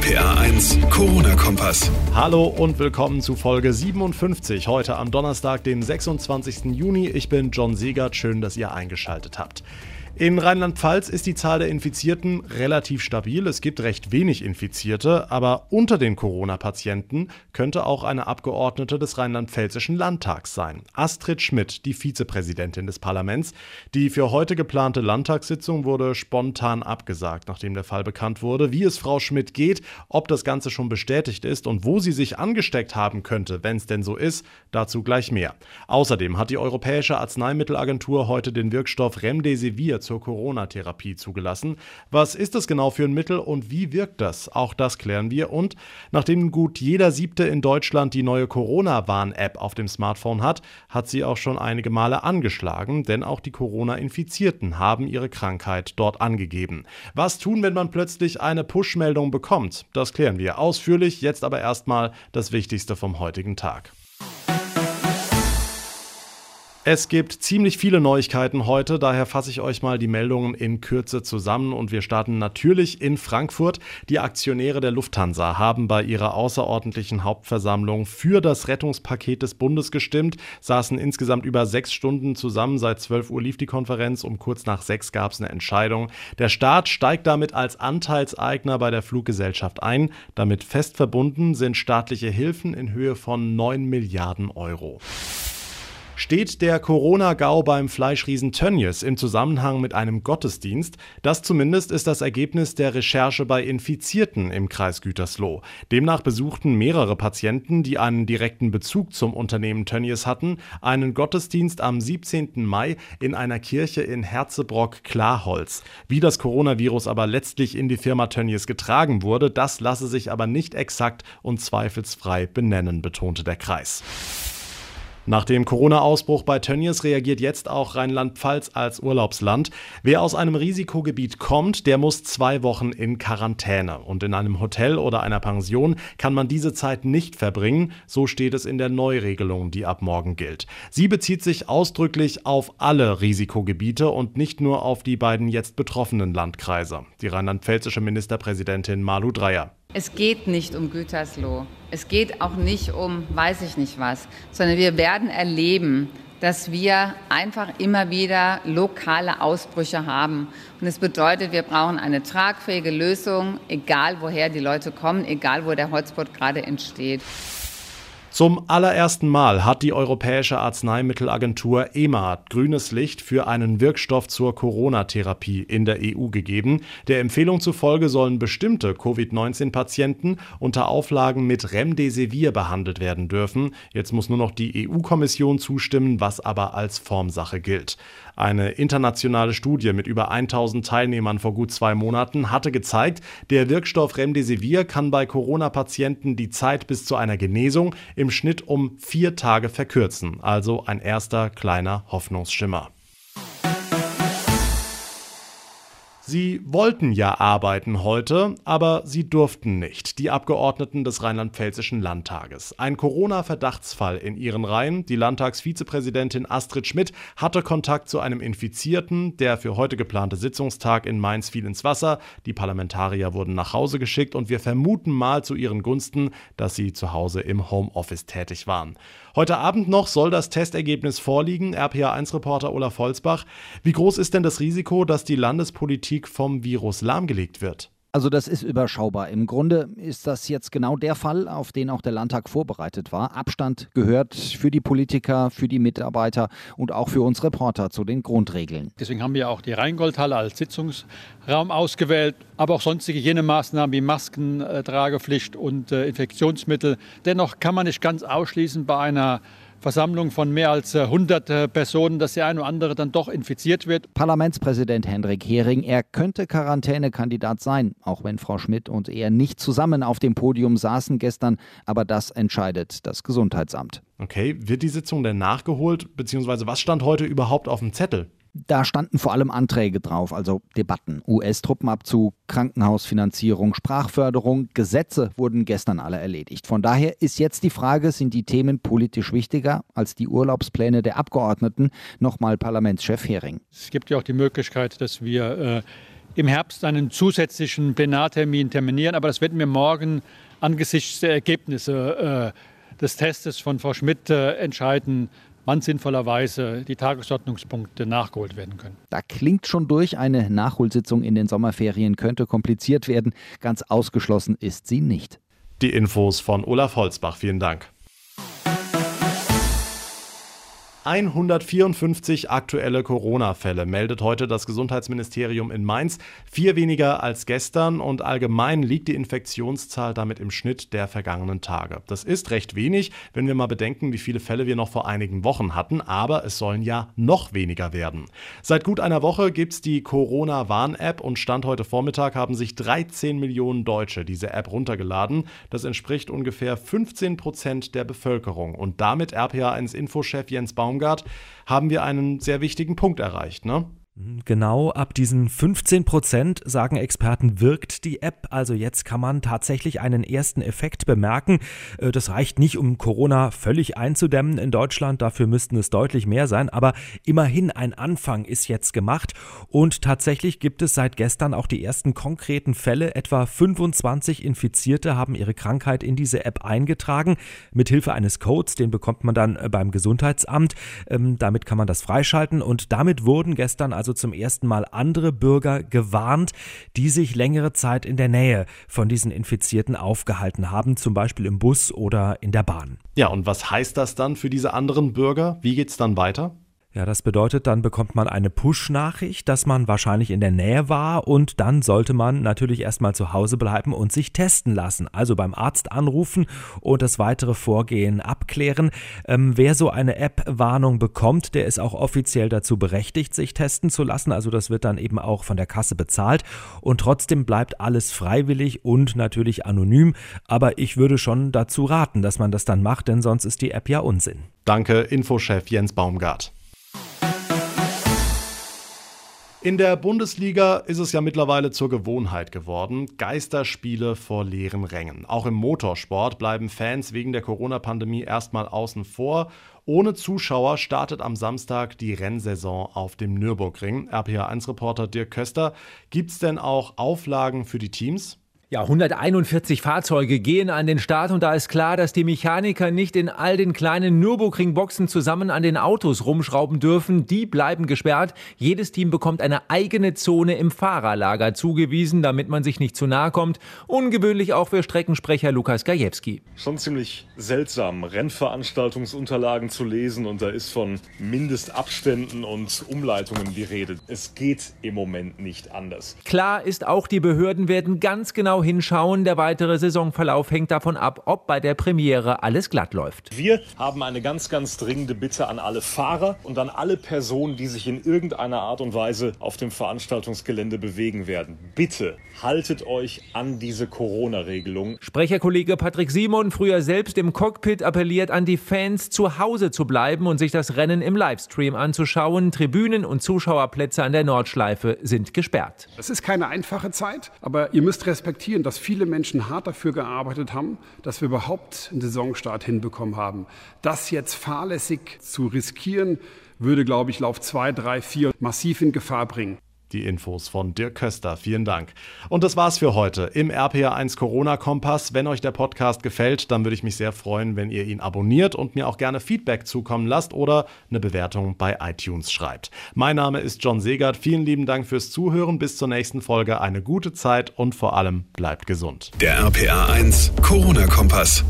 RPA 1, Corona-Kompass. Hallo und willkommen zu Folge 57, heute am Donnerstag, den 26. Juni. Ich bin John Segert, schön, dass ihr eingeschaltet habt. In Rheinland-Pfalz ist die Zahl der Infizierten relativ stabil. Es gibt recht wenig Infizierte, aber unter den Corona-Patienten könnte auch eine Abgeordnete des Rheinland-Pfälzischen Landtags sein. Astrid Schmidt, die Vizepräsidentin des Parlaments. Die für heute geplante Landtagssitzung wurde spontan abgesagt, nachdem der Fall bekannt wurde. Wie es Frau Schmidt geht, ob das Ganze schon bestätigt ist und wo sie sich angesteckt haben könnte, wenn es denn so ist, dazu gleich mehr. Außerdem hat die Europäische Arzneimittelagentur heute den Wirkstoff Remdesivir zur Corona-Therapie zugelassen. Was ist das genau für ein Mittel und wie wirkt das? Auch das klären wir. Und nachdem gut jeder Siebte in Deutschland die neue Corona-Warn-App auf dem Smartphone hat, hat sie auch schon einige Male angeschlagen, denn auch die Corona-Infizierten haben ihre Krankheit dort angegeben. Was tun, wenn man plötzlich eine Push-Meldung bekommt? Das klären wir ausführlich. Jetzt aber erstmal das Wichtigste vom heutigen Tag. Es gibt ziemlich viele Neuigkeiten heute, daher fasse ich euch mal die Meldungen in Kürze zusammen und wir starten natürlich in Frankfurt. Die Aktionäre der Lufthansa haben bei ihrer außerordentlichen Hauptversammlung für das Rettungspaket des Bundes gestimmt, saßen insgesamt über sechs Stunden zusammen. Seit 12 Uhr lief die Konferenz, um kurz nach sechs gab es eine Entscheidung. Der Staat steigt damit als Anteilseigner bei der Fluggesellschaft ein. Damit fest verbunden sind staatliche Hilfen in Höhe von 9 Milliarden Euro. Steht der Corona-Gau beim Fleischriesen Tönnies im Zusammenhang mit einem Gottesdienst? Das zumindest ist das Ergebnis der Recherche bei Infizierten im Kreis Gütersloh. Demnach besuchten mehrere Patienten, die einen direkten Bezug zum Unternehmen Tönnies hatten, einen Gottesdienst am 17. Mai in einer Kirche in Herzebrock-Klarholz. Wie das Coronavirus aber letztlich in die Firma Tönnies getragen wurde, das lasse sich aber nicht exakt und zweifelsfrei benennen, betonte der Kreis. Nach dem Corona-Ausbruch bei Tönnies reagiert jetzt auch Rheinland-Pfalz als Urlaubsland. Wer aus einem Risikogebiet kommt, der muss zwei Wochen in Quarantäne. Und in einem Hotel oder einer Pension kann man diese Zeit nicht verbringen. So steht es in der Neuregelung, die ab morgen gilt. Sie bezieht sich ausdrücklich auf alle Risikogebiete und nicht nur auf die beiden jetzt betroffenen Landkreise. Die rheinland-pfälzische Ministerpräsidentin Malu Dreyer. Es geht nicht um Gütersloh. Es geht auch nicht um weiß ich nicht was, sondern wir werden erleben, dass wir einfach immer wieder lokale Ausbrüche haben. Und es bedeutet, wir brauchen eine tragfähige Lösung, egal woher die Leute kommen, egal wo der Hotspot gerade entsteht. Zum allerersten Mal hat die Europäische Arzneimittelagentur EMA grünes Licht für einen Wirkstoff zur Corona-Therapie in der EU gegeben. Der Empfehlung zufolge sollen bestimmte Covid-19-Patienten unter Auflagen mit Remdesivir behandelt werden dürfen. Jetzt muss nur noch die EU-Kommission zustimmen, was aber als Formsache gilt. Eine internationale Studie mit über 1000 Teilnehmern vor gut zwei Monaten hatte gezeigt, der Wirkstoff Remdesivir kann bei Corona-Patienten die Zeit bis zu einer Genesung im Schnitt um vier Tage verkürzen. Also ein erster kleiner Hoffnungsschimmer. Sie wollten ja arbeiten heute, aber sie durften nicht. Die Abgeordneten des Rheinland-Pfälzischen Landtages. Ein Corona-Verdachtsfall in ihren Reihen. Die Landtagsvizepräsidentin Astrid Schmidt hatte Kontakt zu einem Infizierten. Der für heute geplante Sitzungstag in Mainz fiel ins Wasser. Die Parlamentarier wurden nach Hause geschickt und wir vermuten mal zu ihren Gunsten, dass sie zu Hause im Homeoffice tätig waren. Heute Abend noch soll das Testergebnis vorliegen. RPA1-Reporter Olaf Holzbach. Wie groß ist denn das Risiko, dass die Landespolitik vom Virus lahmgelegt wird. Also das ist überschaubar. Im Grunde ist das jetzt genau der Fall, auf den auch der Landtag vorbereitet war. Abstand gehört für die Politiker, für die Mitarbeiter und auch für uns Reporter zu den Grundregeln. Deswegen haben wir auch die Rheingoldhalle als Sitzungsraum ausgewählt, aber auch sonstige Hygienemaßnahmen wie Masken, äh, und äh, Infektionsmittel. Dennoch kann man nicht ganz ausschließen bei einer Versammlung von mehr als 100 äh, Personen, dass der eine oder andere dann doch infiziert wird. Parlamentspräsident Hendrik Hering, er könnte Quarantänekandidat sein, auch wenn Frau Schmidt und er nicht zusammen auf dem Podium saßen gestern, aber das entscheidet das Gesundheitsamt. Okay, wird die Sitzung denn nachgeholt, beziehungsweise was stand heute überhaupt auf dem Zettel? Da standen vor allem Anträge drauf, also Debatten. US-Truppenabzug, Krankenhausfinanzierung, Sprachförderung, Gesetze wurden gestern alle erledigt. Von daher ist jetzt die Frage, sind die Themen politisch wichtiger als die Urlaubspläne der Abgeordneten? Nochmal Parlamentschef Hering. Es gibt ja auch die Möglichkeit, dass wir äh, im Herbst einen zusätzlichen Plenartermin terminieren, aber das werden wir morgen angesichts der Ergebnisse äh, des Testes von Frau Schmidt äh, entscheiden, wann sinnvollerweise die Tagesordnungspunkte nachgeholt werden können. Da klingt schon durch, eine Nachholsitzung in den Sommerferien könnte kompliziert werden. Ganz ausgeschlossen ist sie nicht. Die Infos von Olaf Holzbach. Vielen Dank. 154 aktuelle Corona-Fälle meldet heute das Gesundheitsministerium in Mainz. Vier weniger als gestern und allgemein liegt die Infektionszahl damit im Schnitt der vergangenen Tage. Das ist recht wenig, wenn wir mal bedenken, wie viele Fälle wir noch vor einigen Wochen hatten, aber es sollen ja noch weniger werden. Seit gut einer Woche gibt es die Corona-Warn-App und Stand heute Vormittag haben sich 13 Millionen Deutsche diese App runtergeladen. Das entspricht ungefähr 15 Prozent der Bevölkerung und damit RPA1-Infochef Jens Baum Baumgart, haben wir einen sehr wichtigen Punkt erreicht. Ne? Genau, ab diesen 15 Prozent, sagen Experten, wirkt die App. Also jetzt kann man tatsächlich einen ersten Effekt bemerken. Äh, das reicht nicht, um Corona völlig einzudämmen in Deutschland. Dafür müssten es deutlich mehr sein. Aber immerhin ein Anfang ist jetzt gemacht. Und tatsächlich gibt es seit gestern auch die ersten konkreten Fälle. Etwa 25 Infizierte haben ihre Krankheit in diese App eingetragen. Mithilfe eines Codes, den bekommt man dann äh, beim Gesundheitsamt. Ähm, damit kann man das freischalten. Und damit wurden gestern also zum ersten Mal andere Bürger gewarnt, die sich längere Zeit in der Nähe von diesen Infizierten aufgehalten haben, zum Beispiel im Bus oder in der Bahn. Ja, und was heißt das dann für diese anderen Bürger? Wie geht es dann weiter? Ja, das bedeutet, dann bekommt man eine Push-Nachricht, dass man wahrscheinlich in der Nähe war und dann sollte man natürlich erstmal zu Hause bleiben und sich testen lassen. Also beim Arzt anrufen und das weitere Vorgehen abklären. Ähm, wer so eine App-Warnung bekommt, der ist auch offiziell dazu berechtigt, sich testen zu lassen. Also das wird dann eben auch von der Kasse bezahlt und trotzdem bleibt alles freiwillig und natürlich anonym. Aber ich würde schon dazu raten, dass man das dann macht, denn sonst ist die App ja Unsinn. Danke, Infochef Jens Baumgart. In der Bundesliga ist es ja mittlerweile zur Gewohnheit geworden. Geisterspiele vor leeren Rängen. Auch im Motorsport bleiben Fans wegen der Corona-Pandemie erstmal außen vor. Ohne Zuschauer startet am Samstag die Rennsaison auf dem Nürburgring. RPA1-Reporter Dirk Köster. Gibt es denn auch Auflagen für die Teams? Ja, 141 Fahrzeuge gehen an den Start und da ist klar, dass die Mechaniker nicht in all den kleinen Nürburgring-Boxen zusammen an den Autos rumschrauben dürfen. Die bleiben gesperrt. Jedes Team bekommt eine eigene Zone im Fahrerlager zugewiesen, damit man sich nicht zu nahe kommt. Ungewöhnlich auch für Streckensprecher Lukas Gajewski. Schon ziemlich seltsam, Rennveranstaltungsunterlagen zu lesen und da ist von Mindestabständen und Umleitungen die Rede. Es geht im Moment nicht anders. Klar ist auch, die Behörden werden ganz genau genau hinschauen. Der weitere Saisonverlauf hängt davon ab, ob bei der Premiere alles glatt läuft. Wir haben eine ganz, ganz dringende Bitte an alle Fahrer und an alle Personen, die sich in irgendeiner Art und Weise auf dem Veranstaltungsgelände bewegen werden. Bitte haltet euch an diese Corona-Regelung. Sprecherkollege Patrick Simon, früher selbst im Cockpit, appelliert an die Fans, zu Hause zu bleiben und sich das Rennen im Livestream anzuschauen. Tribünen und Zuschauerplätze an der Nordschleife sind gesperrt. Es ist keine einfache Zeit, aber ihr müsst respektieren, respektieren, dass viele Menschen hart dafür gearbeitet haben, dass wir überhaupt einen Saisonstart hinbekommen haben. Das jetzt fahrlässig zu riskieren, würde, glaube ich, Lauf 2, 3, 4 massiv in Gefahr bringen. Die Infos von Dirk Köster. Vielen Dank. Und das war's für heute im RPA1 Corona Kompass. Wenn euch der Podcast gefällt, dann würde ich mich sehr freuen, wenn ihr ihn abonniert und mir auch gerne Feedback zukommen lasst oder eine Bewertung bei iTunes schreibt. Mein Name ist John Segert. Vielen lieben Dank fürs Zuhören. Bis zur nächsten Folge. Eine gute Zeit und vor allem bleibt gesund. Der RPA1 Corona Kompass.